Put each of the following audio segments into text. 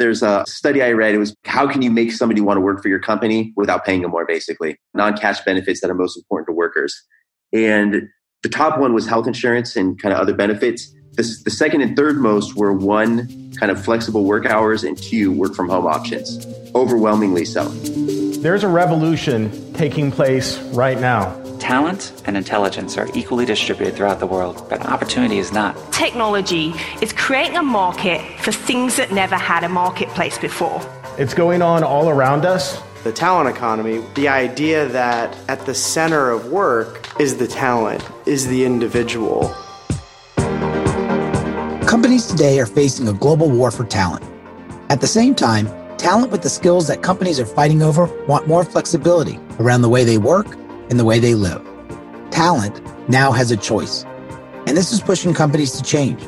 There's a study I read. It was how can you make somebody want to work for your company without paying them more, basically? Non cash benefits that are most important to workers. And the top one was health insurance and kind of other benefits. The, the second and third most were one, kind of flexible work hours, and two, work from home options. Overwhelmingly so. There's a revolution taking place right now. Talent and intelligence are equally distributed throughout the world, but opportunity is not. Technology is creating a market for things that never had a marketplace before. It's going on all around us. The talent economy, the idea that at the center of work is the talent, is the individual. Companies today are facing a global war for talent. At the same time, talent with the skills that companies are fighting over want more flexibility around the way they work and the way they live. Talent now has a choice, and this is pushing companies to change.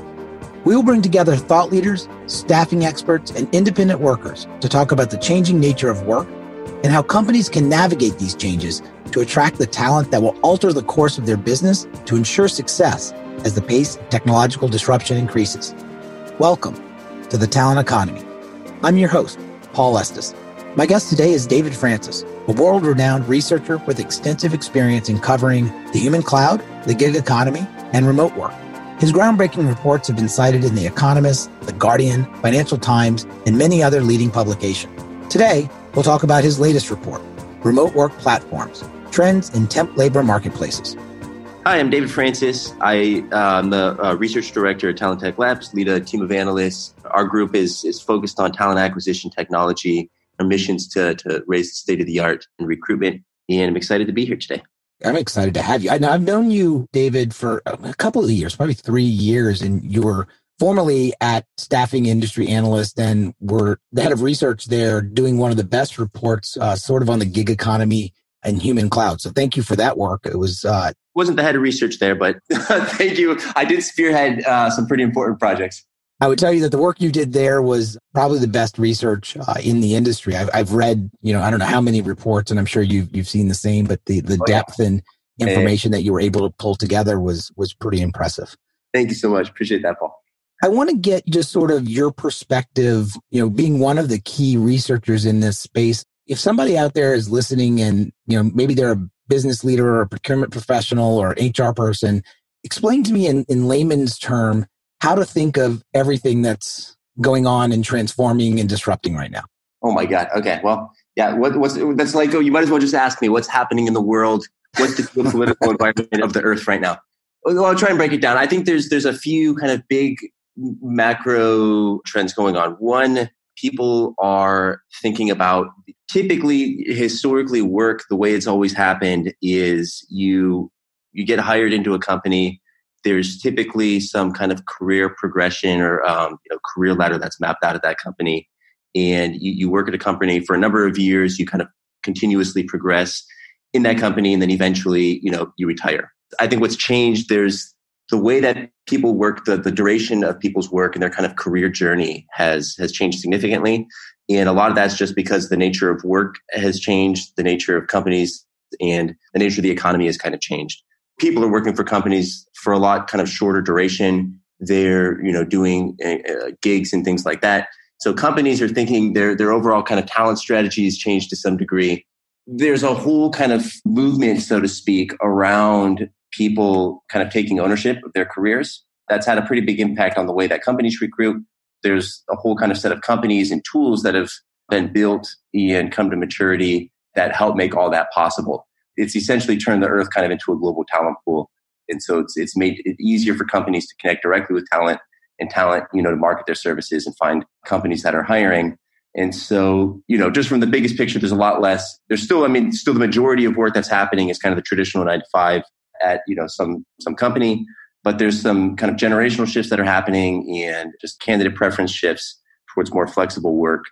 We will bring together thought leaders, staffing experts, and independent workers to talk about the changing nature of work and how companies can navigate these changes to attract the talent that will alter the course of their business to ensure success as the pace of technological disruption increases. Welcome to the Talent Economy. I'm your host, Paul Estes. My guest today is David Francis, a world renowned researcher with extensive experience in covering the human cloud, the gig economy, and remote work. His groundbreaking reports have been cited in The Economist, The Guardian, Financial Times, and many other leading publications. Today, we'll talk about his latest report Remote Work Platforms Trends in Temp Labor Marketplaces. Hi, I'm David Francis. I, am the uh, research director at Talent Tech Labs, lead a team of analysts. Our group is, is focused on talent acquisition technology our missions to, to raise the state of the art in recruitment. And I'm excited to be here today. I'm excited to have you. I, have known you, David, for a couple of years, probably three years, and you were formerly at Staffing Industry Analyst and were the head of research there, doing one of the best reports, uh, sort of on the gig economy and human cloud. So thank you for that work. It was uh, wasn't the head of research there, but thank you. I did spearhead uh, some pretty important projects. I would tell you that the work you did there was probably the best research uh, in the industry. I've, I've, read, you know, I don't know how many reports, and I'm sure you've you've seen the same, but the the oh, depth yeah. and information that you were able to pull together was was pretty impressive. Thank you so much. Appreciate that, Paul. I want to get just sort of your perspective, you know, being one of the key researchers in this space. If somebody out there is listening and, you know, maybe they're a business leader or a procurement professional or HR person, explain to me in, in layman's term how to think of everything that's going on and transforming and disrupting right now. Oh my God. Okay. Well, yeah. What, what's that's like? Oh, you might as well just ask me what's happening in the world. What's the political environment of the earth right now? Well, I'll try and break it down. I think there's there's a few kind of big macro trends going on. One, people are thinking about typically historically work the way it's always happened is you you get hired into a company there's typically some kind of career progression or um, you know, career ladder that's mapped out of that company. And you, you work at a company for a number of years, you kind of continuously progress in that company, and then eventually, you know, you retire. I think what's changed, there's the way that people work, the, the duration of people's work and their kind of career journey has has changed significantly. And a lot of that's just because the nature of work has changed, the nature of companies and the nature of the economy has kind of changed people are working for companies for a lot kind of shorter duration. They're you know doing uh, gigs and things like that. So companies are thinking their their overall kind of talent strategy has changed to some degree. There's a whole kind of movement, so to speak, around people kind of taking ownership of their careers. That's had a pretty big impact on the way that companies recruit. There's a whole kind of set of companies and tools that have been built and come to maturity that help make all that possible it's essentially turned the earth kind of into a global talent pool. And so it's, it's made it easier for companies to connect directly with talent and talent, you know, to market their services and find companies that are hiring. And so, you know, just from the biggest picture, there's a lot less. There's still, I mean, still the majority of work that's happening is kind of the traditional nine to five at, you know, some, some company, but there's some kind of generational shifts that are happening and just candidate preference shifts towards more flexible work.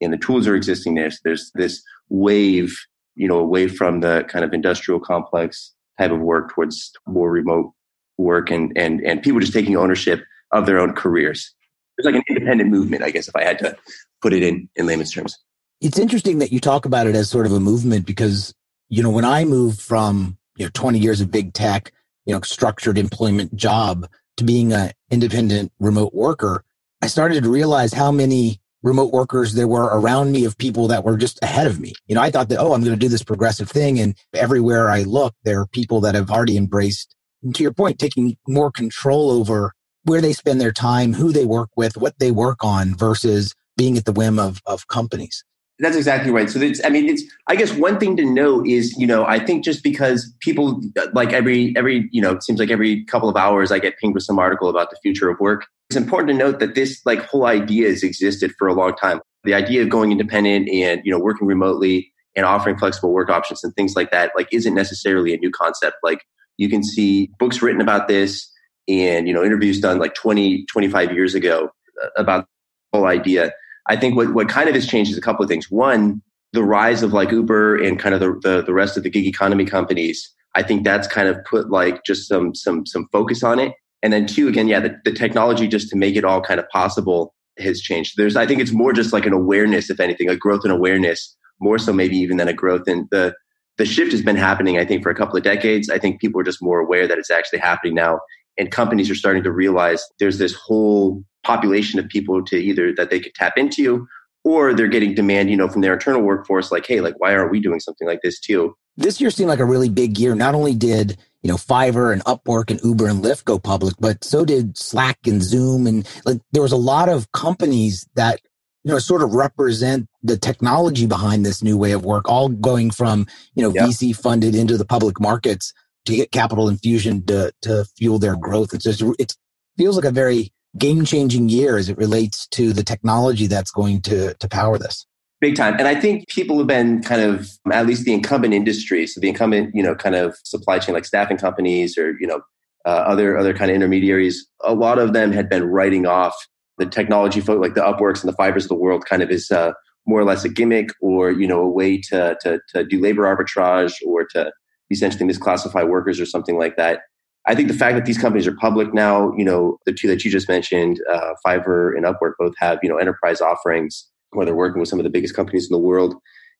And the tools are existing there. So there's this wave you know, away from the kind of industrial complex type of work towards more remote work and, and, and people just taking ownership of their own careers. It's like an independent movement, I guess, if I had to put it in, in layman's terms. It's interesting that you talk about it as sort of a movement because, you know, when I moved from, you know, 20 years of big tech, you know, structured employment job to being an independent remote worker, I started to realize how many remote workers there were around me of people that were just ahead of me. You know, I thought that, oh, I'm going to do this progressive thing. And everywhere I look, there are people that have already embraced, to your point, taking more control over where they spend their time, who they work with, what they work on versus being at the whim of, of companies. That's exactly right. So it's, I mean, it's, I guess one thing to note is, you know, I think just because people like every, every, you know, it seems like every couple of hours I get pinged with some article about the future of work. It's important to note that this like whole idea has existed for a long time. The idea of going independent and, you know, working remotely and offering flexible work options and things like that, like isn't necessarily a new concept. Like you can see books written about this and, you know, interviews done like 20, 25 years ago uh, about the whole idea I think what, what kind of has changed is a couple of things. One, the rise of like Uber and kind of the, the, the rest of the gig economy companies. I think that's kind of put like just some some some focus on it. And then two, again, yeah, the, the technology just to make it all kind of possible has changed. There's I think it's more just like an awareness, if anything, a growth in awareness, more so maybe even than a growth in the the shift has been happening, I think, for a couple of decades. I think people are just more aware that it's actually happening now. And companies are starting to realize there's this whole population of people to either that they could tap into or they're getting demand, you know, from their internal workforce, like, hey, like, why aren't we doing something like this too? This year seemed like a really big year. Not only did, you know, Fiverr and Upwork and Uber and Lyft go public, but so did Slack and Zoom. And like, there was a lot of companies that, you know, sort of represent the technology behind this new way of work, all going from, you know, yep. VC funded into the public markets to get capital infusion to, to fuel their growth. It's just, it feels like a very game changing year as it relates to the technology that's going to, to power this. Big time. And I think people have been kind of, at least the incumbent industry, so the incumbent, you know, kind of supply chain like staffing companies or, you know, uh, other other kind of intermediaries, a lot of them had been writing off the technology folk like the Upworks and the Fiverrs of the world kind of is uh, more or less a gimmick or, you know, a way to, to, to do labor arbitrage or to essentially misclassify workers or something like that. I think the fact that these companies are public now, you know, the two that you just mentioned, uh, Fiverr and Upwork, both have you know enterprise offerings where they're working with some of the biggest companies in the world.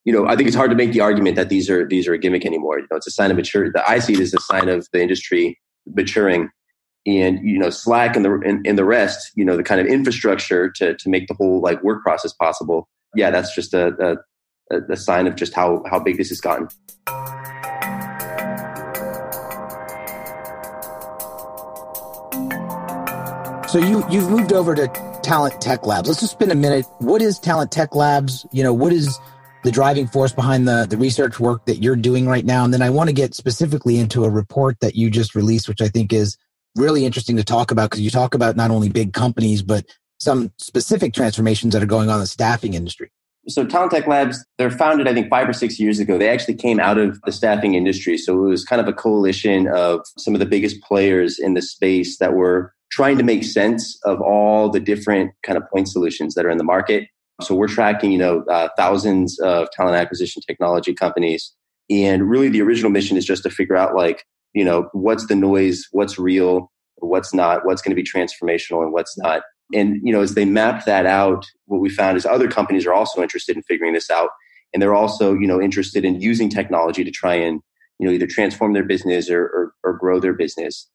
You know, I think it's hard to make the argument that these are these are a gimmick anymore. You know, it's a sign of maturity. I see it as a sign of the industry maturing, and you know, Slack and the and, and the rest, you know, the kind of infrastructure to to make the whole like work process possible. Yeah, that's just a a, a sign of just how how big this has gotten. So you you've moved over to Talent Tech Labs. Let's just spend a minute. What is Talent Tech Labs? You know, what is the driving force behind the the research work that you're doing right now? And then I want to get specifically into a report that you just released, which I think is really interesting to talk about because you talk about not only big companies but some specific transformations that are going on in the staffing industry. So Talent Tech Labs, they're founded, I think, five or six years ago. They actually came out of the staffing industry. So it was kind of a coalition of some of the biggest players in the space that were trying to make sense of all the different kind of point solutions that are in the market. So we're tracking, you know, uh, thousands of talent acquisition technology companies. And really the original mission is just to figure out like, you know, what's the noise, what's real, what's not, what's going to be transformational and what's not. And, you know, as they map that out, what we found is other companies are also interested in figuring this out. And they're also, you know, interested in using technology to try and, you know, either transform their business or, or, or grow their business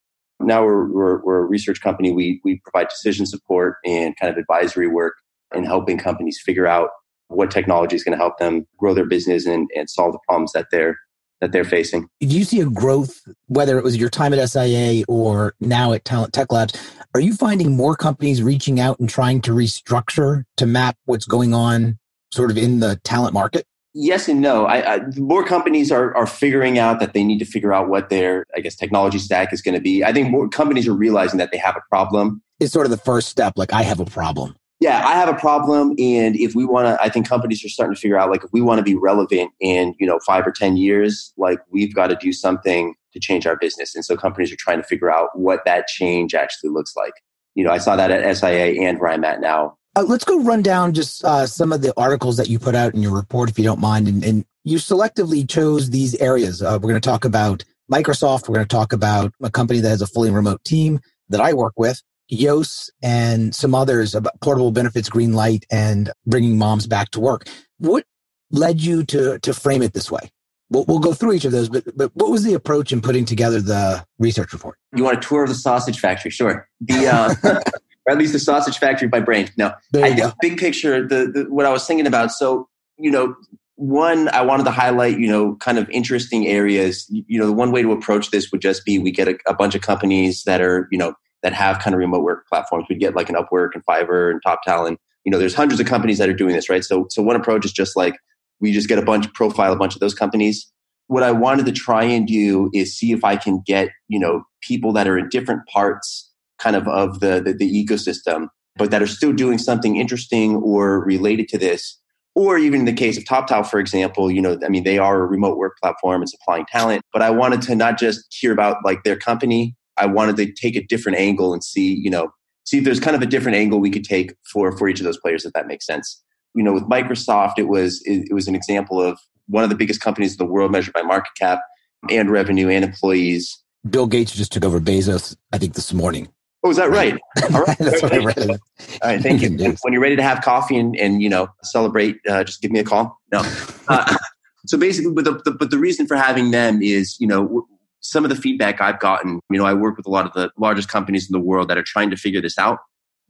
now we're, we're, we're, a research company. We, we provide decision support and kind of advisory work in helping companies figure out what technology is going to help them grow their business and, and solve the problems that they're that they're facing. Do you see a growth, whether it was your time at SIA or now at Talent Tech Labs? Are you finding more companies reaching out and trying to restructure to map what's going on sort of in the talent market? Yes and no. I, I, more companies are, are figuring out that they need to figure out what their, I guess, technology stack is going to be. I think more companies are realizing that they have a problem. It's sort of the first step. Like, I have a problem. Yeah, I have a problem. And if we want to, I think companies are starting to figure out, like, if we want to be relevant in, you know, five or 10 years, like, we've got to do something to change our business. And so companies are trying to figure out what that change actually looks like. You know, I saw that at SIA and where I'm at now. Uh, let's go run down just uh, some of the articles that you put out in your report, if you don't mind. And, and you selectively chose these areas. Uh, we're going to talk about Microsoft. We're going to talk about a company that has a fully remote team that I work with, YOSS, and some others about portable benefits, green light, and bringing moms back to work. What led you to to frame it this way? We'll, we'll go through each of those, but but what was the approach in putting together the research report? You want a tour of the sausage factory? Sure. The uh, or at least the sausage factory of my brain. No, I go. big picture, the, the what I was thinking about. So you know, one I wanted to highlight, you know, kind of interesting areas. You you know, the one way to approach this would just be we get a, a bunch of companies that are you know that have kind of remote work platforms. We'd get like an Upwork and Fiverr and TopTal. You know, there's hundreds of companies that are doing this, right? So so one approach is just like we just get a bunch profile a bunch of those companies. What I wanted to try and do is see if I can get you know people that are in different parts kind of of the, the, the ecosystem, but that are still doing something interesting or related to this. Or even in the case of TopTal, for example, you know, I mean, they are a remote work platform and supplying talent, but I wanted to not just hear about like their company. I wanted to take a different angle and see, you know, see if there's kind of a different angle we could take for for each of those players, if that makes sense. You know, with Microsoft, it was it, it was an example of one of the biggest companies in the world measured by market cap and revenue and employees. Bill Gates just took over Bezos, I think, this morning. Oh, is that right? All right. That's what I read. All right, thank you. When you're ready to have coffee and, and you know celebrate, uh, just give me a call. No. Uh, so basically, but the, the but the reason for having them is you know some of the feedback I've gotten. You know, I work with a lot of the largest companies in the world that are trying to figure this out,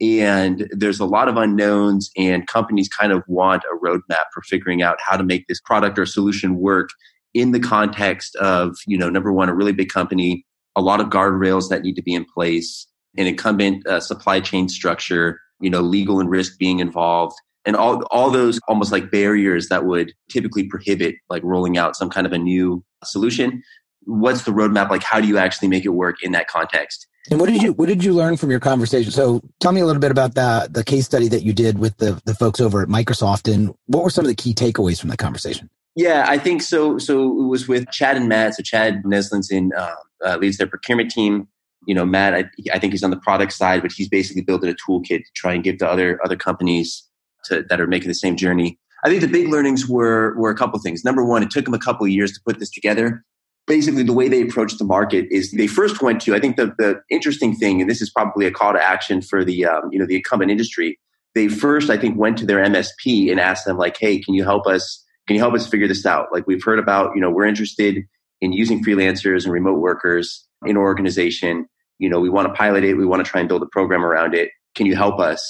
and there's a lot of unknowns, and companies kind of want a roadmap for figuring out how to make this product or solution work in the context of you know number one, a really big company, a lot of guardrails that need to be in place an incumbent uh, supply chain structure, you know, legal and risk being involved, and all all those almost like barriers that would typically prohibit like rolling out some kind of a new solution. What's the roadmap like? How do you actually make it work in that context? And what did you what did you learn from your conversation? So tell me a little bit about the the case study that you did with the the folks over at Microsoft, and what were some of the key takeaways from that conversation? Yeah, I think so. So it was with Chad and Matt. So Chad Neslinson uh, uh, leads their procurement team. You know, Matt, I, I think he's on the product side, but he's basically building a toolkit to try and give to other other companies to, that are making the same journey. I think the big learnings were were a couple things. Number one, it took them a couple of years to put this together. Basically, the way they approached the market is they first went to. I think the the interesting thing, and this is probably a call to action for the um, you know the incumbent industry. They first, I think, went to their MSP and asked them like, "Hey, can you help us? Can you help us figure this out? Like, we've heard about you know we're interested in using freelancers and remote workers in our organization. You know, we want to pilot it. We want to try and build a program around it. Can you help us?"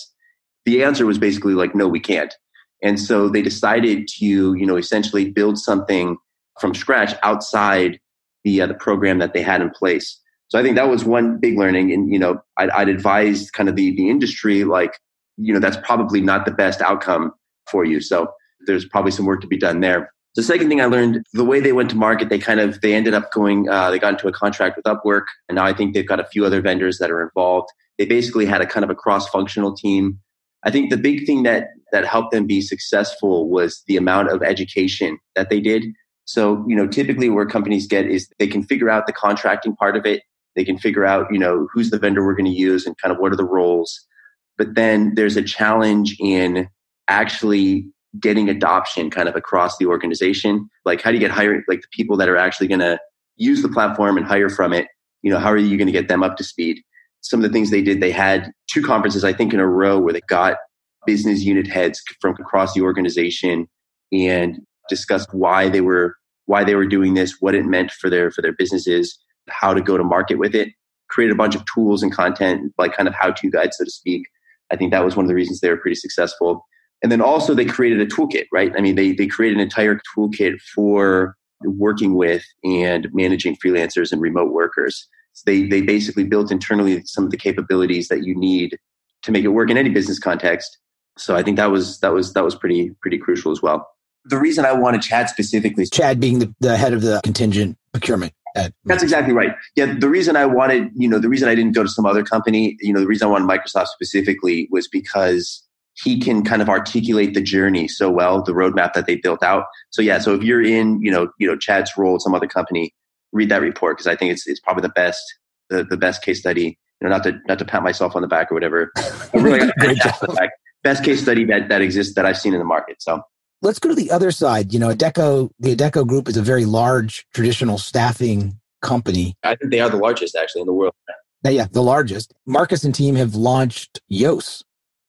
The answer was basically like, "No, we can't." And so they decided to, you know, essentially build something from scratch outside the uh, the program that they had in place. So I think that was one big learning. And you know, I'd, I'd advise kind of the the industry, like, you know, that's probably not the best outcome for you. So there's probably some work to be done there. The second thing I learned, the way they went to market, they kind of they ended up going, uh, they got into a contract with Upwork, and now I think they've got a few other vendors that are involved. They basically had a kind of a cross functional team. I think the big thing that that helped them be successful was the amount of education that they did. So, you know, typically where companies get is they can figure out the contracting part of it. They can figure out, you know, who's the vendor we're going to use and kind of what are the roles. But then there's a challenge in actually getting adoption kind of across the organization. Like, how do you get hired, like the people that are actually going to use the platform and hire from it? You know, how are you going to get them up to speed? Some of the things they did, they had two conferences, I think, in a row where they got business unit heads from across the organization and discussed why they were why they were doing this, what it meant for their for their businesses, how to go to market with it. Create a bunch of tools and content, like kind of how to guides, so to speak. I think that was one of the reasons they were pretty successful. And then also they created a toolkit, right? I mean, they they created an entire toolkit for working with and managing freelancers and remote workers. So they they basically built internally some of the capabilities that you need to make it work in any business context. So I think that was that was that was pretty pretty crucial as well. The reason I wanted Chad specifically Chad being the, the head of the contingent procurement. At, That's exactly right. Yeah, the reason I wanted, you know, the reason I didn't go to some other company, you know, the reason I wanted Microsoft specifically was because he can kind of articulate the journey so well, the roadmap that they built out. So yeah, so if you're in, you know, you know, Chad's role at some other company, read that report because I think it's it's probably the best the, the best case study. You know, not to not to pat myself on the back or whatever. But really, Great pat on the back. Best case study that that exists that I've seen in the market. So Let's go to the other side. You know, Adecco, the Adecco Group is a very large traditional staffing company. I think they are the largest actually in the world. Now, yeah, the largest. Marcus and team have launched YOSS.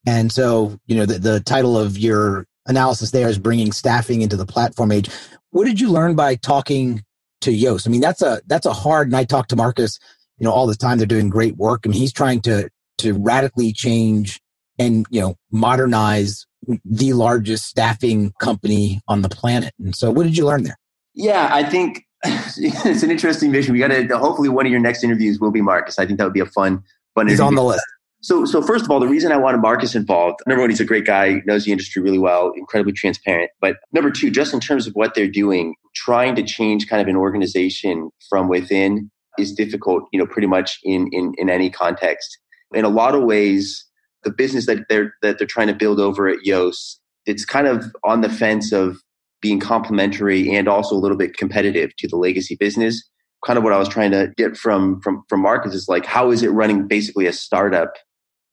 And so, you know, the, the title of your analysis there is bringing staffing into the platform age. What did you learn by talking to YOSS? I mean, that's a, that's a hard, and I talk to Marcus, you know, all the time. They're doing great work. I mean, he's trying to to radically change and, you know, modernize the largest staffing company on the planet. And so what did you learn there? Yeah, I think it's an interesting mission. We got to hopefully one of your next interviews will be Marcus. I think that would be a fun, fun. He's interview. on the list. So, so first of all, the reason I wanted Marcus involved, number one, he's a great guy, knows the industry really well, incredibly transparent. But number two, just in terms of what they're doing, trying to change kind of an organization from within is difficult, you know, pretty much in in, in any context. In a lot of ways, the business that they're that they're trying to build over at YOSS, it's kind of on the fence of being complementary and also a little bit competitive to the legacy business. Kind of what I was trying to get from from from Marcus is like, how is it running basically a startup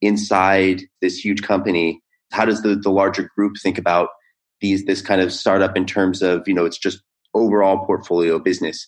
inside this huge company? How does the, the larger group think about these this kind of startup in terms of, you know, it's just overall portfolio business?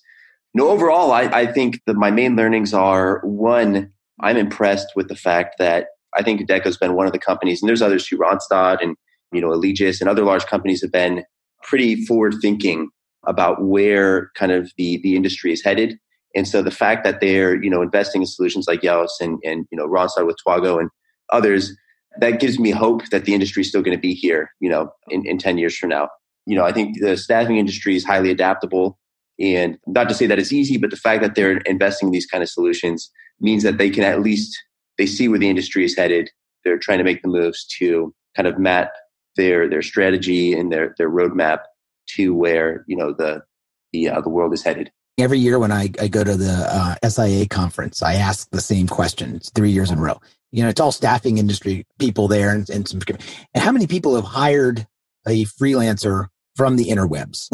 No, overall, I, I think that my main learnings are one, I'm impressed with the fact that I think Adecco's been one of the companies, and there's others too, Randstad and you know Allegis and other large companies have been pretty forward thinking about where kind of the the industry is headed. And so the fact that they're you know investing in solutions like YOSS and and you know Randstad with Twago and others, that gives me hope that the industry is still going to be here, you know, in, in 10 years from now. You know, I think the staffing industry is highly adaptable. And not to say that it's easy, but the fact that they're investing in these kind of solutions means that they can at least they see where the industry is headed. They're trying to make the moves to kind of map their their strategy and their their roadmap to where you know the the uh, the world is headed. Every year when I, I go to the uh, SIA conference, I ask the same question. It's three years in a row. You know, it's all staffing industry people there, and, and some. And how many people have hired a freelancer from the interwebs?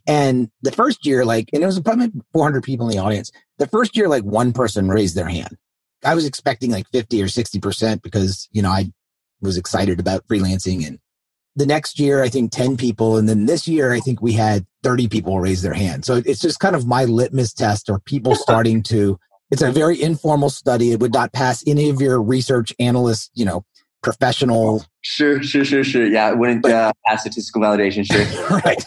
and the first year, like, and it was probably 400 people in the audience. The first year, like, one person raised their hand. I was expecting like 50 or 60 percent because you know I was excited about freelancing and the next year, I think 10 people. And then this year, I think we had 30 people raise their hand. So it's just kind of my litmus test or people starting to, it's a very informal study. It would not pass any of your research analyst, you know, professional. Sure, sure, sure, sure. Yeah, it wouldn't uh, pass statistical validation. Sure. right.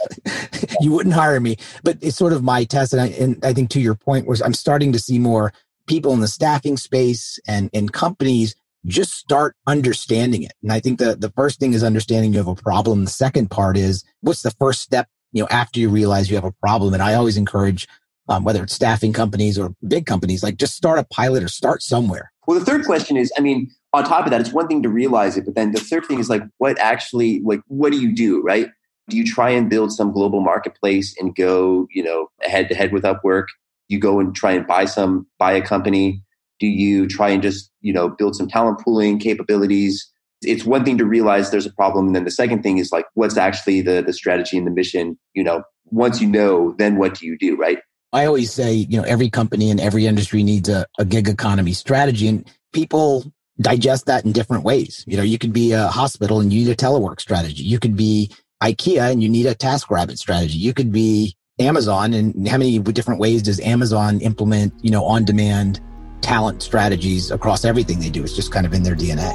you wouldn't hire me, but it's sort of my test. And I, and I think to your point was I'm starting to see more people in the staffing space and in companies just start understanding it. And I think the, the first thing is understanding you have a problem. The second part is what's the first step, you know, after you realize you have a problem. And I always encourage, um, whether it's staffing companies or big companies, like just start a pilot or start somewhere. Well, the third question is, I mean, on top of that, it's one thing to realize it, but then the third thing is like, what actually, like, what do you do, right? Do you try and build some global marketplace and go, you know, head to head with Upwork? You go and try and buy some, buy a company do you try and just, you know, build some talent pooling capabilities? It's one thing to realize there's a problem. And then the second thing is like, what's actually the, the strategy and the mission? You know, once you know, then what do you do, right? I always say, you know, every company in every industry needs a, a gig economy strategy and people digest that in different ways. You know, you could be a hospital and you need a telework strategy. You could be IKEA and you need a TaskRabbit strategy. You could be Amazon and how many different ways does Amazon implement, you know, on demand talent strategies across everything they do. It's just kind of in their DNA.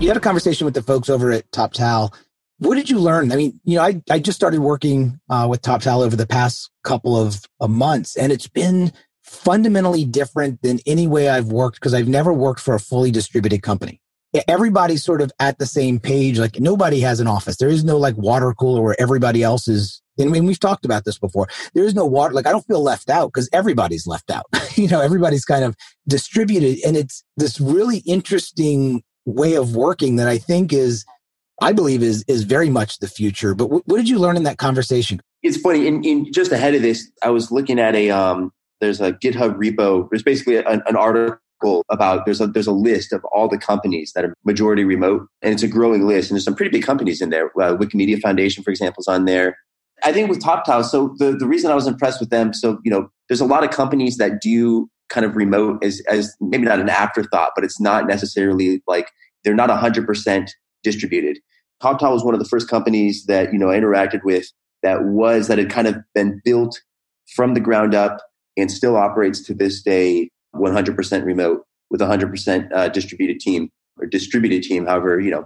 You had a conversation with the folks over at TopTal. What did you learn? I mean, you know, I, I just started working uh, with TopTal over the past couple of, of months, and it's been fundamentally different than any way I've worked because I've never worked for a fully distributed company everybody's sort of at the same page. Like nobody has an office. There is no like water cooler where everybody else is. I mean, we've talked about this before. There is no water. Like I don't feel left out because everybody's left out. you know, everybody's kind of distributed and it's this really interesting way of working that I think is, I believe is, is very much the future. But w- what did you learn in that conversation? It's funny. In, in just ahead of this, I was looking at a, um, there's a GitHub repo. There's basically an, an article about there's a there's a list of all the companies that are majority remote, and it's a growing list. And there's some pretty big companies in there. Uh, Wikimedia Foundation, for example, is on there. I think with TopTal, so the the reason I was impressed with them, so you know, there's a lot of companies that do kind of remote as as maybe not an afterthought, but it's not necessarily like they're not 100% distributed. TopTal was one of the first companies that you know I interacted with that was that had kind of been built from the ground up and still operates to this day 100% remote with 100% uh, distributed team or distributed team, however, you know,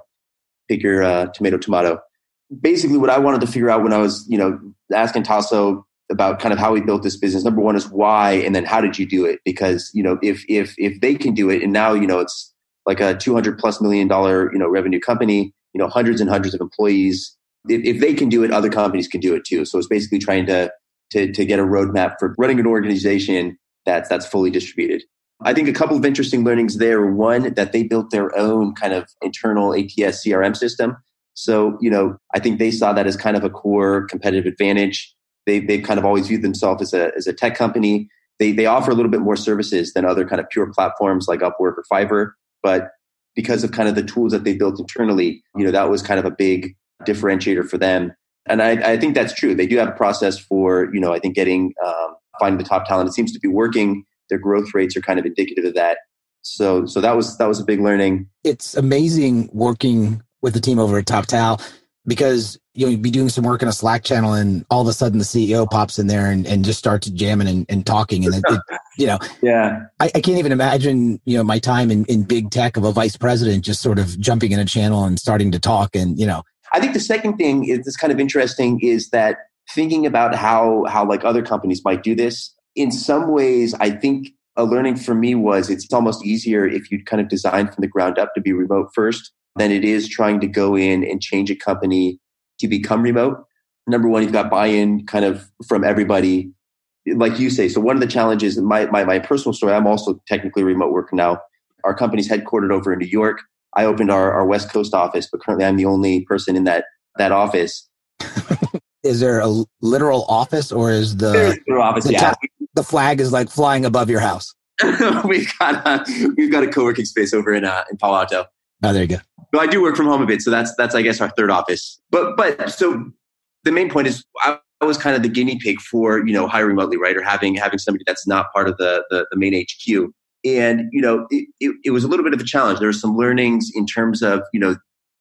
pick your uh, tomato, tomato. Basically, what I wanted to figure out when I was, you know, asking Taso about kind of how we built this business. Number one is why, and then how did you do it? Because you know, if if if they can do it, and now you know it's like a two hundred plus million dollar you know revenue company, you know, hundreds and hundreds of employees. If, if they can do it, other companies can do it too. So it's basically trying to to to get a roadmap for running an organization that's that's fully distributed. I think a couple of interesting learnings there. One, that they built their own kind of internal ATS CRM system. So, you know, I think they saw that as kind of a core competitive advantage. They, they've kind of always viewed themselves as a, as a tech company. They, they offer a little bit more services than other kind of pure platforms like Upwork or Fiverr. But because of kind of the tools that they built internally, you know, that was kind of a big differentiator for them. And I, I think that's true. They do have a process for, you know, I think getting, um, finding the top talent. It seems to be working their growth rates are kind of indicative of that. So so that was that was a big learning. It's amazing working with the team over at TopTal because you know you'd be doing some work in a Slack channel and all of a sudden the CEO pops in there and, and just starts jamming and, and talking and it, it, you know yeah. I, I, can't even imagine you know my time in, in big tech of a vice president just sort of jumping in a channel and starting to talk and you know. I think the second thing is that's kind of interesting is that thinking about how how like other companies might do this in some ways, I think a learning for me was it's almost easier if you kind of design from the ground up to be remote first than it is trying to go in and change a company to become remote. Number one, you've got buy-in kind of from everybody, like you say. So one of the challenges, my my, my personal story, I'm also technically remote worker now. Our company's headquartered over in New York. I opened our, our West Coast office, but currently I'm the only person in that that office. is there a literal office or is the, office, the yeah the flag is like flying above your house. we've got a, we've got a co-working space over in uh, in Palo Alto. Oh, there you go. No, I do work from home a bit, so that's that's I guess our third office. But but so the main point is I, I was kind of the guinea pig for you know hiring remotely, right, or having having somebody that's not part of the the, the main HQ. And you know it, it, it was a little bit of a challenge. There were some learnings in terms of you know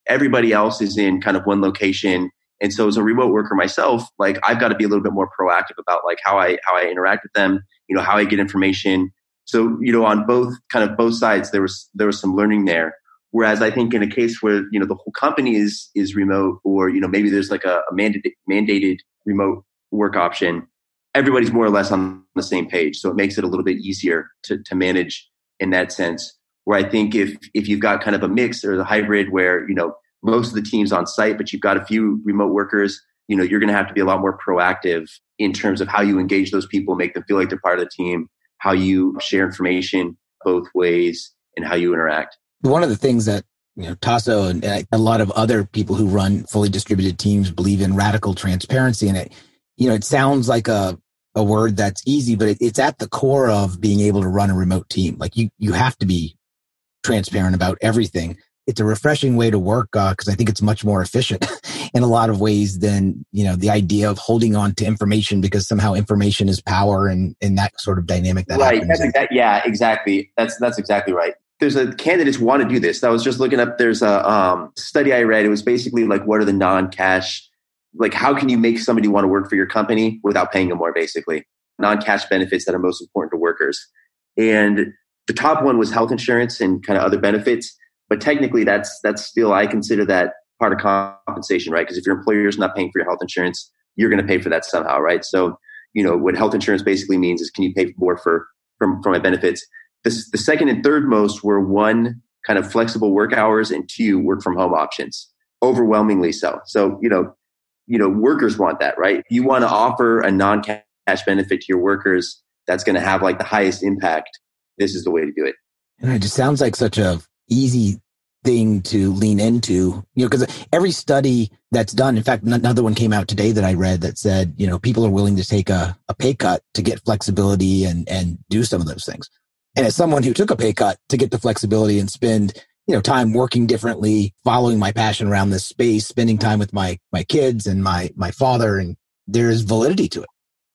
everybody else is in kind of one location and so as a remote worker myself, like I've got to be a little bit more proactive about like how I how I interact with them, you know, how I get information. So, you know, on both kind of both sides there was there was some learning there. Whereas I think in a case where, you know, the whole company is is remote or, you know, maybe there's like a, a mandated mandated remote work option, everybody's more or less on the same page. So it makes it a little bit easier to, to manage in that sense. Where I think if if you've got kind of a mix or the hybrid where, you know, most of the teams on site, but you've got a few remote workers, you know, you're going to have to be a lot more proactive in terms of how you engage those people, make them feel like they're part of the team, how you share information both ways, and how you interact. One of the things that you know, Taso and a lot of other people who run fully distributed teams believe in radical transparency. And it, you know, it sounds like a, a word that's easy, but it, it's at the core of being able to run a remote team. Like you, you have to be transparent about everything it's a refreshing way to work because uh, I think it's much more efficient in a lot of ways than you know the idea of holding on to information because somehow information is power and in that sort of dynamic that right. happens. That's yeah, exactly. That's that's exactly right. There's a candidates want to do this. I was just looking up. There's a um, study I read. It was basically like, what are the non-cash? Like, how can you make somebody want to work for your company without paying them more? Basically, non-cash benefits that are most important to workers. And the top one was health insurance and kind of other benefits but technically that's that's still i consider that part of compensation right because if your employer is not paying for your health insurance you're going to pay for that somehow right so you know what health insurance basically means is can you pay more for from for my benefits the second and third most were one kind of flexible work hours and two work from home options. Overwhelmingly so. So you know you know workers want that right? You want to offer a non-cash benefit to your workers that's going to have like the highest impact. This is the way to do it. And it just sounds like such a easy thing to lean into, you know, because every study that's done, in fact, another one came out today that I read that said, you know, people are willing to take a, a pay cut to get flexibility and, and do some of those things. And as someone who took a pay cut to get the flexibility and spend, you know, time working differently, following my passion around this space, spending time with my, my kids and my, my father, and there's validity to it.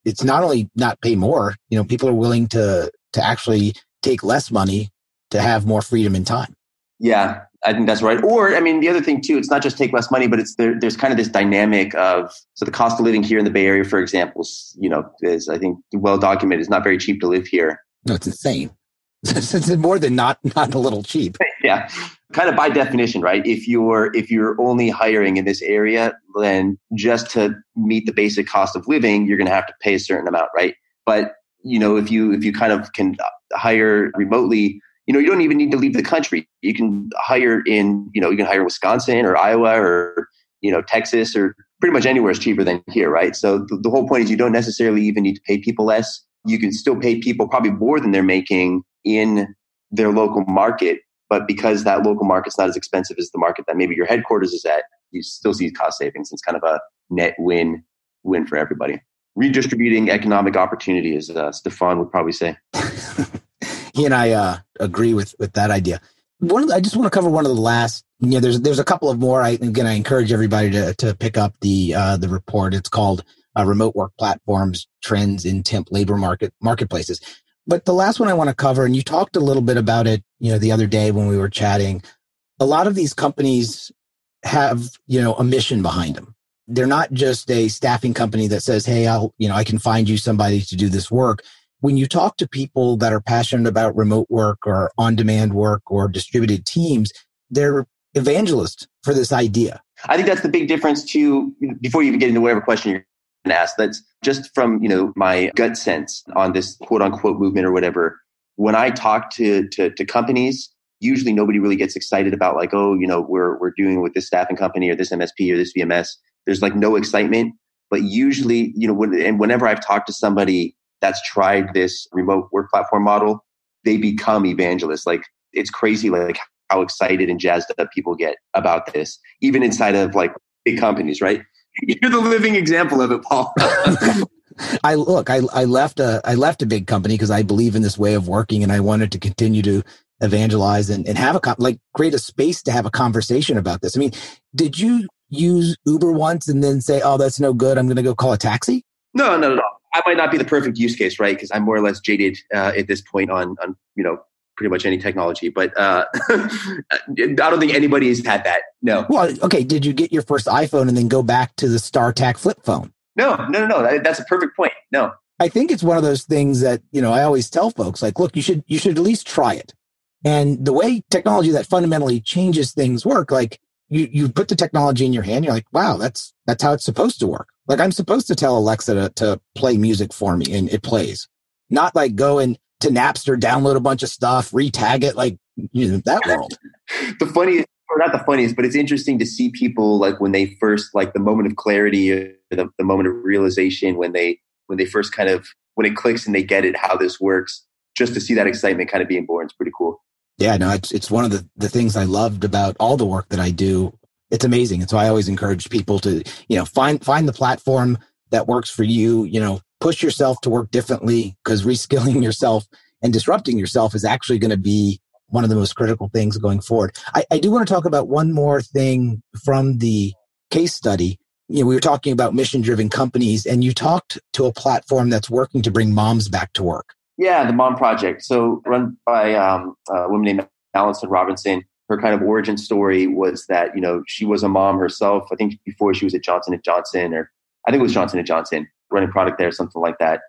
It's not only not pay more, you know, people are willing to, to actually take less money to have more freedom and time. Yeah, I think that's right. Or, I mean, the other thing too, it's not just take less money, but it's there, there's kind of this dynamic of so the cost of living here in the Bay Area, for example, is, you know, is I think well documented. It's not very cheap to live here. No, it's insane. It's more than not not a little cheap. Yeah. Kind of by definition, right? If you're if you're only hiring in this area, then just to meet the basic cost of living, you're going to have to pay a certain amount, right? But you know, if you if you kind of can hire remotely, you know, you don't even need to leave the country. You can hire in, you know, you can hire in Wisconsin or Iowa or you know Texas or pretty much anywhere is cheaper than here, right? So the, the whole point is you don't necessarily even need to pay people less. You can still pay people probably more than they're making in their local market, but because that local market's not as expensive as the market that maybe your headquarters is at, you still see cost savings. It's kind of a net win win for everybody. Redistributing economic opportunity, as uh, Stefan would probably say. he and I uh, agree with with that idea. One, the, I just want to cover one of the last. You know, there's there's a couple of more. I again, I encourage everybody to to pick up the uh, the report. It's called uh, "Remote Work Platforms: Trends in Temp Labor Market Marketplaces." But the last one I want to cover, and you talked a little bit about it, you know, the other day when we were chatting. A lot of these companies have, you know, a mission behind them. They're not just a staffing company that says, "Hey, I'll, you know, I can find you somebody to do this work." When you talk to people that are passionate about remote work or on-demand work or distributed teams, they're evangelists for this idea. I think that's the big difference too. Before you even get into whatever question you're to ask, that's just from you know my gut sense on this quote unquote movement or whatever. When I talk to to, to companies, usually nobody really gets excited about like, oh, you know, we're we're doing with this staffing company or this MSP or this VMS. There's like no excitement. But usually, you know, when, and whenever I've talked to somebody that's tried this remote work platform model, they become evangelists. Like it's crazy, like how excited and jazzed up people get about this, even inside of like big companies, right? You're the living example of it, Paul. I look, I, I left a, I left a big company because I believe in this way of working and I wanted to continue to evangelize and, and have a, like create a space to have a conversation about this. I mean, did you use Uber once and then say, oh, that's no good. I'm going to go call a taxi? No, no, no. I might not be the perfect use case, right? Because I'm more or less jaded uh, at this point on, on, you know, pretty much any technology. But uh, I don't think anybody's had that. No. Well, okay. Did you get your first iPhone and then go back to the StarTAC flip phone? No, no, no, no. That's a perfect point. No. I think it's one of those things that you know I always tell folks like, look, you should you should at least try it. And the way technology that fundamentally changes things work, like you you put the technology in your hand, you're like, wow, that's that's how it's supposed to work. Like I'm supposed to tell Alexa to, to play music for me and it plays. Not like go and to Napster, download a bunch of stuff, retag it, like you know, that world. the funniest, or not the funniest, but it's interesting to see people like when they first, like the moment of clarity, uh, the, the moment of realization, when they when they first kind of when it clicks and they get it, how this works. Just to see that excitement kind of being born is pretty cool. Yeah, no, it's it's one of the the things I loved about all the work that I do. It's amazing, and so I always encourage people to you know find find the platform that works for you. You know, push yourself to work differently because reskilling yourself and disrupting yourself is actually going to be one of the most critical things going forward. I, I do want to talk about one more thing from the case study. You know, we were talking about mission driven companies and you talked to a platform that's working to bring moms back to work. Yeah, the Mom Project. So run by um, a woman named Allison Robinson. Her kind of origin story was that you know she was a mom herself. I think before she was at Johnson Johnson, or I think it was Johnson and Running product there, something like that.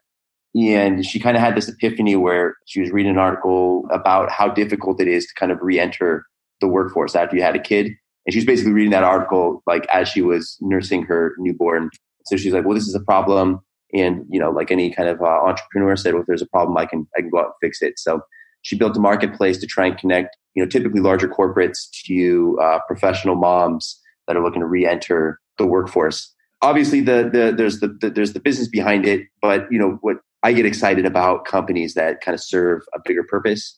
And she kind of had this epiphany where she was reading an article about how difficult it is to kind of re-enter the workforce after you had a kid. And she was basically reading that article like as she was nursing her newborn. So she's like, well, this is a problem. And, you know, like any kind of uh, entrepreneur said, well, if there's a problem, I can, I can go out and fix it. So she built a marketplace to try and connect, you know, typically larger corporates to uh, professional moms that are looking to re-enter the workforce obviously the, the there's the, the, there's the business behind it but you know what i get excited about companies that kind of serve a bigger purpose.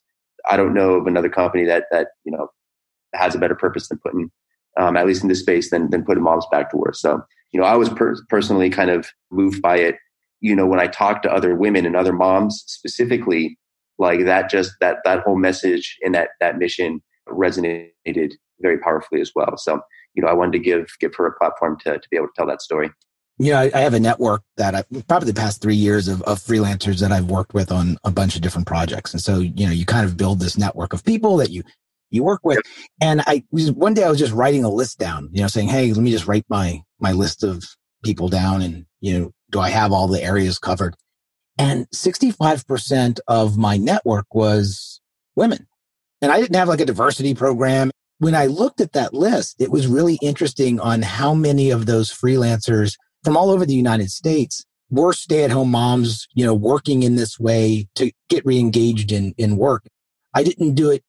I don't know of another company that that you know has a better purpose than putting um, at least in this space than than putting moms back to work. So you know i was per- personally kind of moved by it. You know when i talk to other women and other moms specifically like that just that that whole message and that that mission resonated very powerfully as well. So you know, I wanted to give give her a platform to to be able to tell that story. Yeah, I, I have a network that I probably the past three years of, of freelancers that I've worked with on a bunch of different projects, and so you know, you kind of build this network of people that you you work with. And I one day I was just writing a list down, you know, saying, "Hey, let me just write my my list of people down, and you know, do I have all the areas covered?" And 65% of my network was women. And I didn't have like a diversity program. When I looked at that list, it was really interesting on how many of those freelancers from all over the United States were stay at home moms, you know, working in this way to get reengaged in, in work. I didn't do it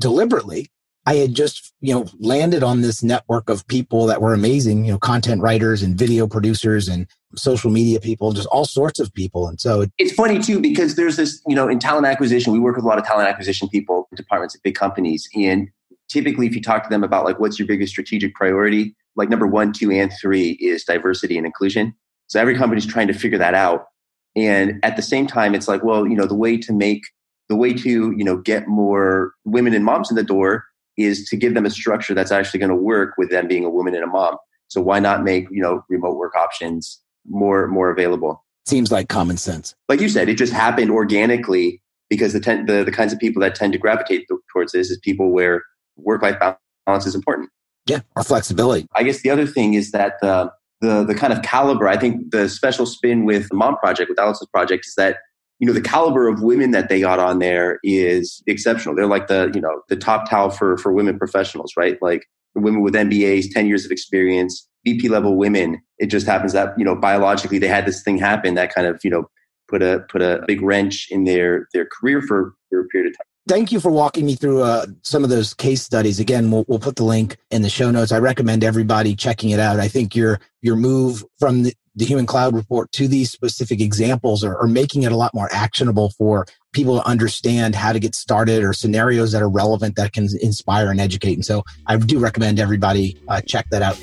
deliberately. I had just, you know, landed on this network of people that were amazing, you know, content writers and video producers and social media people, just all sorts of people. And so it's funny too, because there's this, you know, in talent acquisition, we work with a lot of talent acquisition people, departments at big companies. And typically, if you talk to them about like, what's your biggest strategic priority? Like number one, two, and three is diversity and inclusion. So every company's trying to figure that out. And at the same time, it's like, well, you know, the way to make the way to, you know, get more women and moms in the door is to give them a structure that's actually going to work with them being a woman and a mom. So why not make, you know, remote work options more more available? Seems like common sense. Like you said, it just happened organically because the ten, the, the kinds of people that tend to gravitate towards this is people where work life balance is important. Yeah, or flexibility. I guess the other thing is that the the the kind of caliber. I think the special spin with the Mom Project, with Allison's project, is that you know the caliber of women that they got on there is exceptional they're like the you know the TopTal for for women professionals right like women with mbas 10 years of experience vp level women it just happens that you know biologically they had this thing happen that kind of you know put a put a big wrench in their their career for, for a period of time thank you for walking me through uh, some of those case studies. Again, we'll, we'll put the link in the show notes. I recommend everybody checking it out. I think your your move from the, the human cloud report to these specific examples are, are, making it a lot more actionable for people to understand how to get started or scenarios that are relevant that can inspire and educate. And so I do recommend everybody uh, check that out.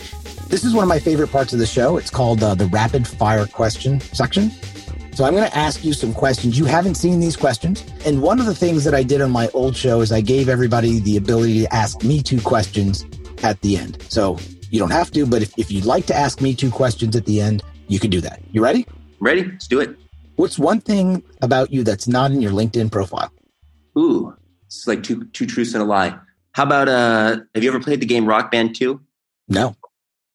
This is one of my favorite parts of the show. It's called uh, the rapid fire question section. So I'm going to ask you some questions. You haven't seen these questions. And one of the things that I did on my old show is I gave everybody the ability to ask me two questions at the end. So you don't have to, but if, if you'd like to ask me two questions at the end, you can do that. You ready? Ready? Let's do it. What's one thing about you that's not in your LinkedIn profile? Ooh, it's like two two truths and a lie. How about uh have you ever played the game Rock Band 2? No.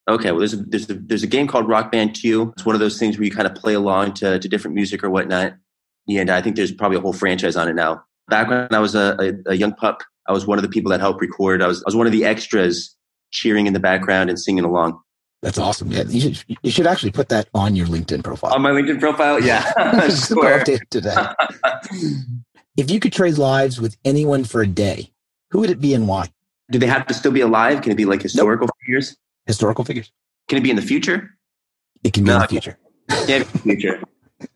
Okay, well there's a there's a there's a game called Rock Band 2. It's one of those things where you kind of play along to, to different music or whatnot. And I think there's probably a whole franchise on it now. Back when I was a, a, a young pup, I was one of the people that helped record. I was I was one of the extras cheering in the background and singing along. That's awesome. Yeah, you should you should actually put that on your LinkedIn profile. On my LinkedIn profile, yeah, sure. today. if you could trade lives with anyone for a day, who would it be and why? Do they have to still be alive? Can it be like historical nope. figures? Historical figures. Can it be in the future? It can be no, in the future. Yeah, future.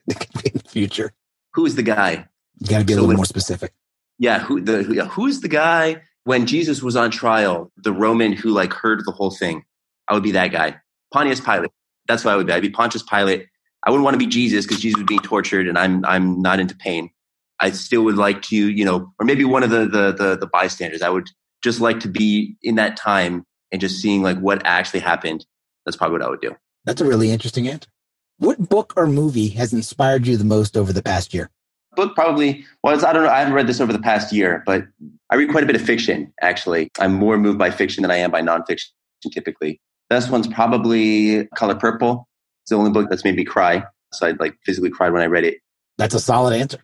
it can be in the future. Who is the guy? You got to be a so little when, more specific. Yeah, who the who, who's the guy when Jesus was on trial? The Roman who like heard the whole thing I would be that guy. Pontius Pilate. That's what I would be. I'd be Pontius Pilate. I wouldn't want to be Jesus because Jesus was being tortured and I'm I'm not into pain. I still would like to, you know, or maybe one of the, the the the, bystanders. I would just like to be in that time and just seeing like what actually happened. That's probably what I would do. That's a really interesting answer. What book or movie has inspired you the most over the past year? Book probably. Well, I don't know. I haven't read this over the past year, but I read quite a bit of fiction. Actually, I'm more moved by fiction than I am by nonfiction typically. Best one's probably Color Purple. It's the only book that's made me cry. So I like physically cried when I read it. That's a solid answer.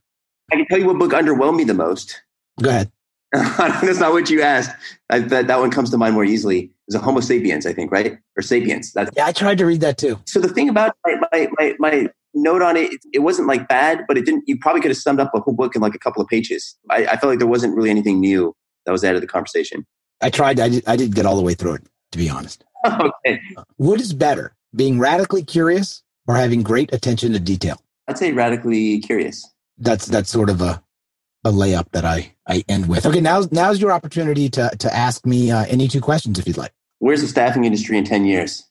I can tell you what book underwhelmed me the most. Go ahead. that's not what you asked. I, that, that one comes to mind more easily. It's a Homo sapiens, I think, right? Or sapiens. That's, yeah, I tried to read that too. So the thing about my, my, my, my note on it, it wasn't like bad, but it didn't, you probably could have summed up a whole book in like a couple of pages. I, I felt like there wasn't really anything new that was added to the conversation. I tried. I did, I didn't get all the way through it, to be honest. okay. What is better, being radically curious or having great attention to detail? I'd say radically curious. That's that's sort of a a layup that I I end with. Okay, now now's your opportunity to to ask me uh, any two questions if you'd like. Where's the staffing industry in ten years?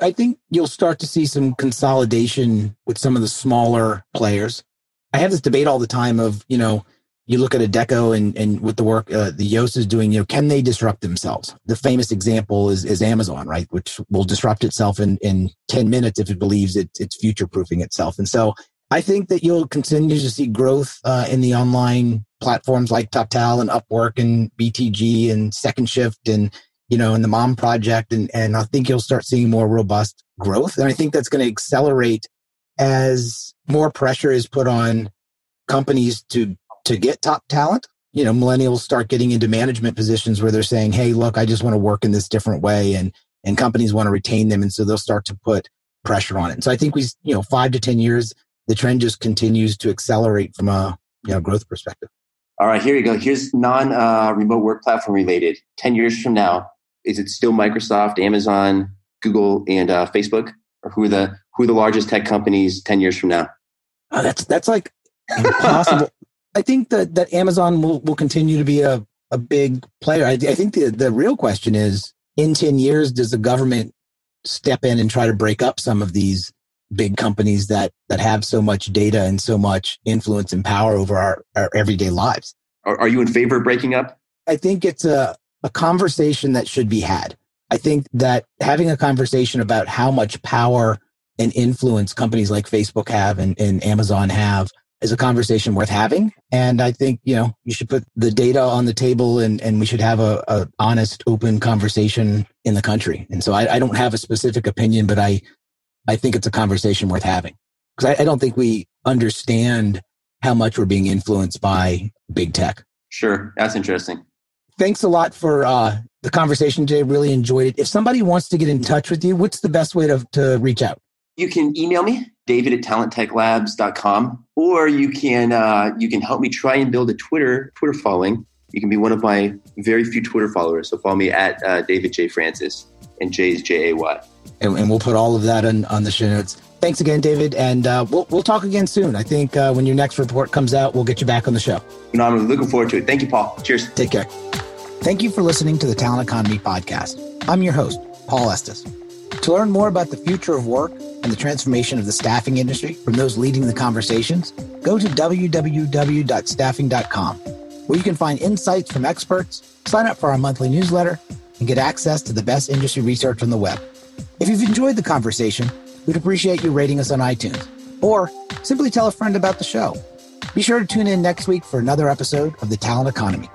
I think you'll start to see some consolidation with some of the smaller players. I have this debate all the time of you know you look at Adecco and, and with the work uh, the YOSS is doing, you know, can they disrupt themselves? The famous example is, is Amazon, right? Which will disrupt itself in, in 10 minutes if it believes it, it's future proofing itself. And so I think that you'll continue to see growth uh, in the online platforms like TopTal and Upwork and BTG and Second Shift and, you know, and the Mom Project. And, and I think you'll start seeing more robust growth. And I think that's going to accelerate as more pressure is put on companies to to get top talent. you know, millennials start getting into management positions where they're saying, Hey, look, I just want to work in this different way. And, and companies want to retain them. And so they'll start to put pressure on it. And so I think we, you know, five to 10 years, the trend just continues to accelerate from a, you know, growth perspective. All right, here you go. Here's non uh, remote work platform related. 10 years from now, is it still Microsoft, Amazon, Google, and uh, Facebook? Or who are the who are the largest tech companies 10 years from now? Oh, that's that's like impossible. I think that, that Amazon will, will continue to be a, a big player. I, I think the, the real question is in 10 years, does the government step in and try to break up some of these big companies that, that have so much data and so much influence and power over our, our everyday lives? Are, are you in favor of breaking up? I think it's a, a conversation that should be had. I think that having a conversation about how much power and influence companies like Facebook have and, and Amazon have is a conversation worth having. And I think, you know, you should put the data on the table and, and we should have a, a honest, open conversation in the country. And so I, I, don't have a specific opinion, but I, I think it's a conversation worth having because I, I don't think we understand how much we're being influenced by big tech. Sure. That's interesting. Thanks a lot for uh, the conversation today. Really enjoyed it. If somebody wants to get in touch with you, what's the best way to, to reach out? You can email me, david at talenttechlabs.com, or you can uh, you can help me try and build a Twitter Twitter following. You can be one of my very few Twitter followers. So follow me at uh, David J Francis, and J is J A Y. And, and, we'll put all of that on, on the show notes. Thanks again, David, and uh, we'll we'll talk again soon. I think uh, when your next report comes out, we'll get you back on the show. No, I'm looking forward to it. Thank you, Paul. Cheers. Take care. Thank you for listening to the Talent Economy Podcast. I'm your host, Paul Estes. To learn more about the future of work and the transformation of the staffing industry from those leading the conversations, go to www.staffing.com, where you can find insights from experts, sign up for our monthly newsletter, and get access to the best industry research on the web. If you've enjoyed the conversation, we'd appreciate you rating us on iTunes, or simply tell a friend about the show. Be sure to tune in next week for another episode of The Talent Economy.